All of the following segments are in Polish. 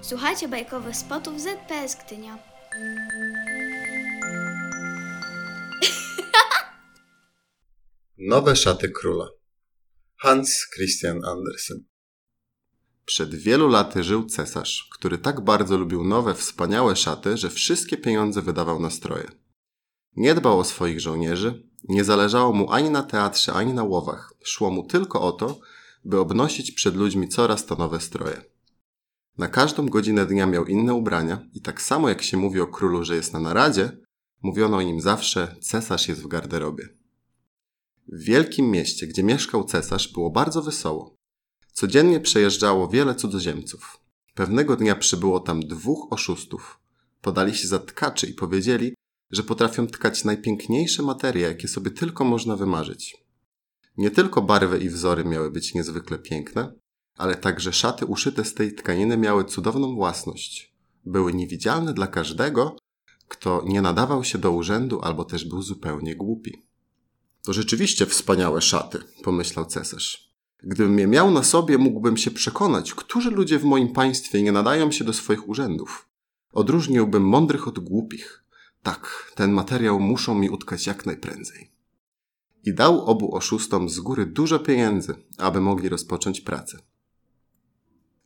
Słuchajcie bajkowych spotów ZPS Gdynia. Nowe szaty króla. Hans Christian Andersen. Przed wielu laty żył cesarz, który tak bardzo lubił nowe, wspaniałe szaty, że wszystkie pieniądze wydawał na stroje. Nie dbał o swoich żołnierzy, nie zależało mu ani na teatrze, ani na łowach. Szło mu tylko o to, by obnosić przed ludźmi coraz to nowe stroje. Na każdą godzinę dnia miał inne ubrania i tak samo jak się mówi o królu, że jest na naradzie, mówiono o nim zawsze cesarz jest w garderobie. W wielkim mieście, gdzie mieszkał cesarz, było bardzo wesoło. Codziennie przejeżdżało wiele cudzoziemców. Pewnego dnia przybyło tam dwóch oszustów. Podali się za tkaczy i powiedzieli, że potrafią tkać najpiękniejsze materie, jakie sobie tylko można wymarzyć. Nie tylko barwy i wzory miały być niezwykle piękne, ale także szaty uszyte z tej tkaniny miały cudowną własność. Były niewidzialne dla każdego, kto nie nadawał się do urzędu albo też był zupełnie głupi. To rzeczywiście wspaniałe szaty, pomyślał cesarz. Gdybym je miał na sobie, mógłbym się przekonać, którzy ludzie w moim państwie nie nadają się do swoich urzędów. Odróżniłbym mądrych od głupich. Tak, ten materiał muszą mi utkać jak najprędzej. I dał obu oszustom z góry dużo pieniędzy, aby mogli rozpocząć pracę.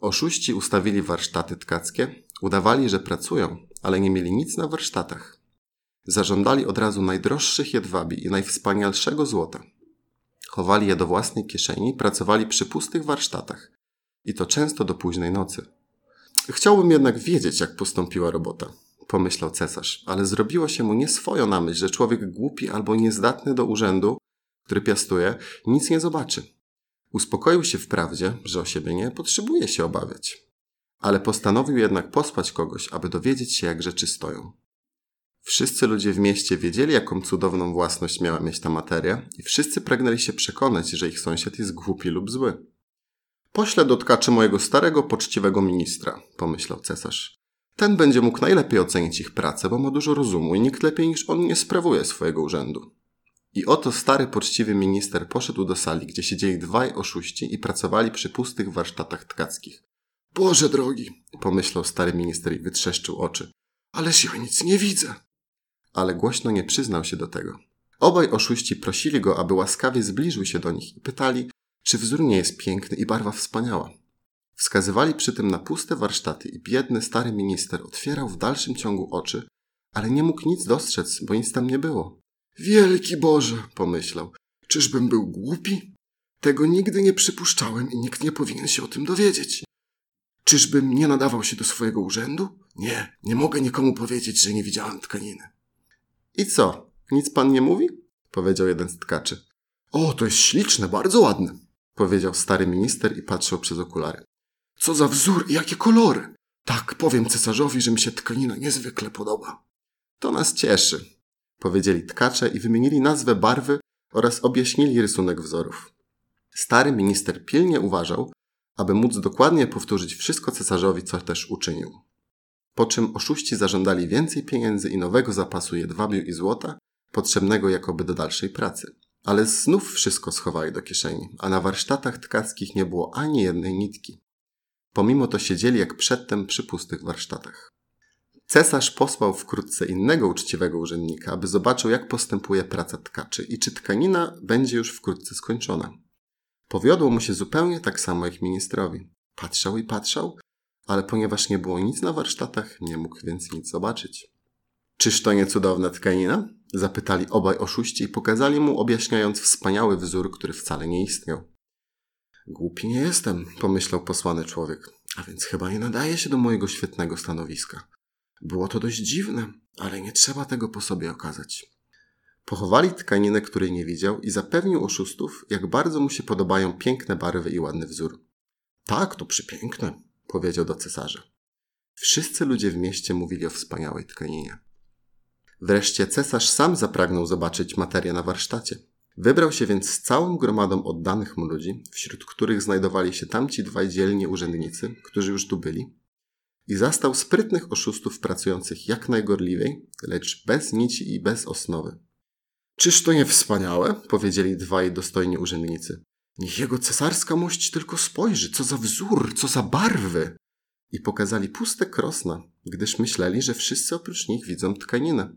Oszuści ustawili warsztaty tkackie, udawali, że pracują, ale nie mieli nic na warsztatach. Zażądali od razu najdroższych jedwabi i najwspanialszego złota. Chowali je do własnej kieszeni, pracowali przy pustych warsztatach. I to często do późnej nocy. Chciałbym jednak wiedzieć, jak postąpiła robota, pomyślał cesarz, ale zrobiło się mu nieswojo na myśl, że człowiek głupi albo niezdatny do urzędu, który piastuje, nic nie zobaczy. Uspokoił się wprawdzie, że o siebie nie potrzebuje się obawiać. Ale postanowił jednak pospać kogoś, aby dowiedzieć się, jak rzeczy stoją. Wszyscy ludzie w mieście wiedzieli, jaką cudowną własność miała mieć ta materia, i wszyscy pragnęli się przekonać, że ich sąsiad jest głupi lub zły. Poślę do tkaczy mojego starego, poczciwego ministra, pomyślał cesarz. Ten będzie mógł najlepiej ocenić ich pracę, bo ma dużo rozumu i nikt lepiej niż on nie sprawuje swojego urzędu. I oto stary, poczciwy minister poszedł do sali, gdzie siedzieli dwaj oszuści i pracowali przy pustych warsztatach tkackich. Boże drogi, pomyślał stary minister i wytrzeszczył oczy. Ależ ja nic nie widzę. Ale głośno nie przyznał się do tego. Obaj oszuści prosili go, aby łaskawie zbliżył się do nich i pytali, czy wzór nie jest piękny i barwa wspaniała. Wskazywali przy tym na puste warsztaty i biedny stary minister otwierał w dalszym ciągu oczy, ale nie mógł nic dostrzec, bo nic tam nie było. Wielki Boże, pomyślał, czyżbym był głupi? Tego nigdy nie przypuszczałem i nikt nie powinien się o tym dowiedzieć. Czyżbym nie nadawał się do swojego urzędu? Nie, nie mogę nikomu powiedzieć, że nie widziałem tkaniny. I co? Nic pan nie mówi? powiedział jeden z tkaczy. O, to jest śliczne, bardzo ładne, powiedział stary minister i patrzył przez okulary. Co za wzór i jakie kolory! Tak, powiem cesarzowi, że mi się tkanina niezwykle podoba. To nas cieszy, powiedzieli tkacze i wymienili nazwę barwy oraz objaśnili rysunek wzorów. Stary minister pilnie uważał, aby móc dokładnie powtórzyć wszystko cesarzowi, co też uczynił. Po czym oszuści zażądali więcej pieniędzy i nowego zapasu jedwabiu i złota, potrzebnego jakoby do dalszej pracy. Ale znów wszystko schowali do kieszeni, a na warsztatach tkackich nie było ani jednej nitki. Pomimo to siedzieli jak przedtem przy pustych warsztatach. Cesarz posłał wkrótce innego uczciwego urzędnika, aby zobaczył, jak postępuje praca tkaczy i czy tkanina będzie już wkrótce skończona. Powiodło mu się zupełnie tak samo jak ministrowi. Patrzał i patrzał, ale ponieważ nie było nic na warsztatach, nie mógł więc nic zobaczyć. Czyż to nie cudowna tkanina? Zapytali obaj oszuści i pokazali mu, objaśniając wspaniały wzór, który wcale nie istniał. Głupi nie jestem, pomyślał posłany człowiek, a więc chyba nie nadaje się do mojego świetnego stanowiska. Było to dość dziwne, ale nie trzeba tego po sobie okazać. Pochowali tkaninę, której nie widział i zapewnił oszustów, jak bardzo mu się podobają piękne barwy i ładny wzór. Tak, to przypiękne, powiedział do cesarza. Wszyscy ludzie w mieście mówili o wspaniałej tkaninie. Wreszcie cesarz sam zapragnął zobaczyć materię na warsztacie. Wybrał się więc z całą gromadą oddanych mu ludzi, wśród których znajdowali się tamci dwaj dzielni urzędnicy, którzy już tu byli, i zastał sprytnych oszustów pracujących jak najgorliwiej, lecz bez nici i bez osnowy. Czyż to nie wspaniałe? powiedzieli dwaj dostojni urzędnicy. Niech jego cesarska mość tylko spojrzy, co za wzór, co za barwy. i pokazali puste krosna, gdyż myśleli, że wszyscy oprócz nich widzą tkaninę.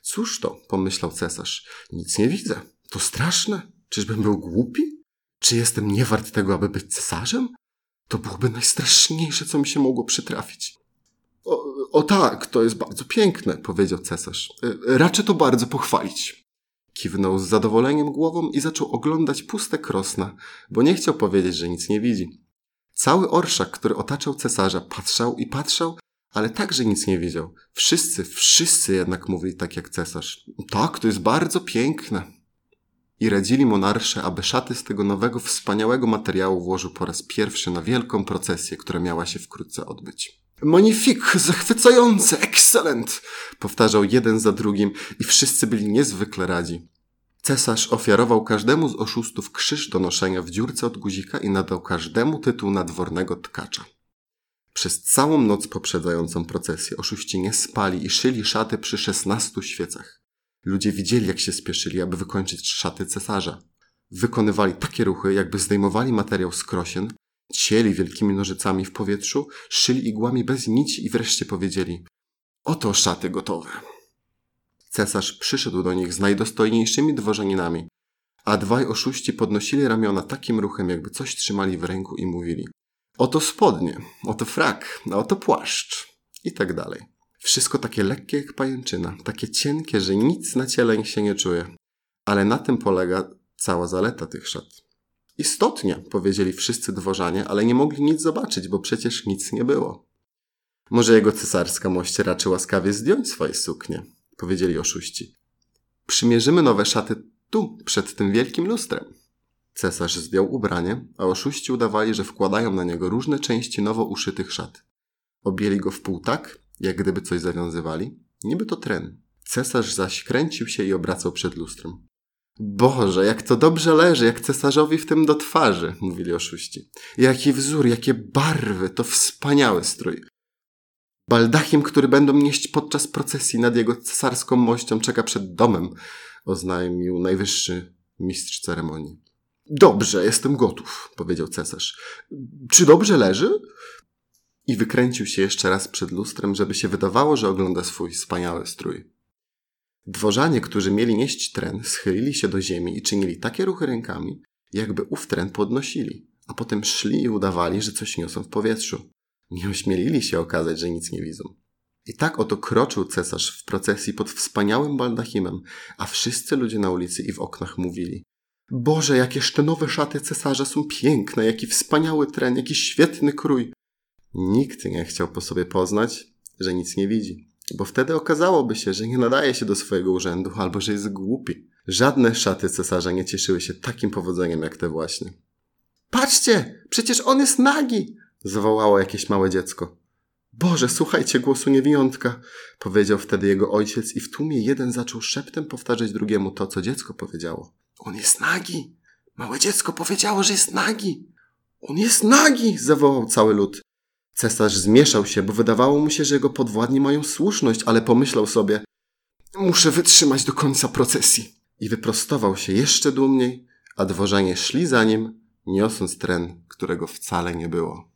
Cóż to, pomyślał cesarz, nic nie widzę. To straszne. Czyżbym był głupi? Czy jestem nie wart tego, aby być cesarzem? To byłoby najstraszniejsze, co mi się mogło przytrafić. O, o tak, to jest bardzo piękne, powiedział cesarz. E, raczę to bardzo pochwalić. Kiwnął z zadowoleniem głową i zaczął oglądać puste krosna, bo nie chciał powiedzieć, że nic nie widzi. Cały orszak, który otaczał cesarza, patrzał i patrzał, ale także nic nie widział. Wszyscy, wszyscy jednak mówili tak jak cesarz. Tak, to jest bardzo piękne. I radzili monarsze, aby szaty z tego nowego, wspaniałego materiału włożył po raz pierwszy na wielką procesję, która miała się wkrótce odbyć. Magnifik, zachwycające, excellent! Powtarzał jeden za drugim i wszyscy byli niezwykle radzi. Cesarz ofiarował każdemu z oszustów krzyż do noszenia w dziurce od guzika i nadał każdemu tytuł nadwornego tkacza. Przez całą noc poprzedzającą procesję oszuści nie spali i szyli szaty przy szesnastu świecach. Ludzie widzieli, jak się spieszyli, aby wykończyć szaty cesarza. Wykonywali takie ruchy, jakby zdejmowali materiał z krosien, cieli wielkimi nożycami w powietrzu, szyli igłami bez nici i wreszcie powiedzieli: Oto szaty gotowe. Cesarz przyszedł do nich z najdostojniejszymi dworzaninami, a dwaj oszuści podnosili ramiona takim ruchem, jakby coś trzymali w ręku i mówili: Oto spodnie, oto frak, a oto płaszcz i tak dalej. Wszystko takie lekkie jak pajęczyna, takie cienkie, że nic na ciele się nie czuje. Ale na tym polega cała zaleta tych szat. Istotnie, powiedzieli wszyscy dworzanie, ale nie mogli nic zobaczyć, bo przecież nic nie było. Może jego cesarska mość raczy łaskawie zdjąć swoje suknie, powiedzieli oszuści. Przymierzymy nowe szaty tu, przed tym wielkim lustrem. Cesarz zdjął ubranie, a oszuści udawali, że wkładają na niego różne części nowo uszytych szat. Objęli go w pół tak, jak gdyby coś zawiązywali, niby to tren. Cesarz zaś kręcił się i obracał przed lustrem. Boże, jak to dobrze leży, jak cesarzowi w tym do twarzy, mówili oszuści. Jaki wzór, jakie barwy, to wspaniały strój. Baldachim, który będą nieść podczas procesji nad jego cesarską mością, czeka przed domem, oznajmił najwyższy mistrz ceremonii. Dobrze, jestem gotów, powiedział cesarz. Czy dobrze leży? I wykręcił się jeszcze raz przed lustrem, żeby się wydawało, że ogląda swój wspaniały strój. Dworzanie, którzy mieli nieść tren, schylili się do ziemi i czynili takie ruchy rękami, jakby ów tren podnosili, a potem szli i udawali, że coś niosą w powietrzu. Nie ośmielili się okazać, że nic nie widzą. I tak oto kroczył cesarz w procesji pod wspaniałym baldachimem, a wszyscy ludzie na ulicy i w oknach mówili Boże, jakież te nowe szaty cesarza są piękne, jaki wspaniały tren, jaki świetny krój. Nikt nie chciał po sobie poznać, że nic nie widzi, bo wtedy okazałoby się, że nie nadaje się do swojego urzędu albo że jest głupi. Żadne szaty cesarza nie cieszyły się takim powodzeniem jak te właśnie. Patrzcie, przecież on jest nagi! zawołało jakieś małe dziecko. Boże, słuchajcie głosu niewiątka, powiedział wtedy jego ojciec i w tłumie jeden zaczął szeptem powtarzać drugiemu to, co dziecko powiedziało. On jest nagi! Małe dziecko powiedziało, że jest nagi! On jest nagi! zawołał cały lud. Cesarz zmieszał się, bo wydawało mu się, że jego podwładni mają słuszność, ale pomyślał sobie muszę wytrzymać do końca procesji. I wyprostował się jeszcze dumniej, a dworzanie szli za nim, niosąc tren, którego wcale nie było.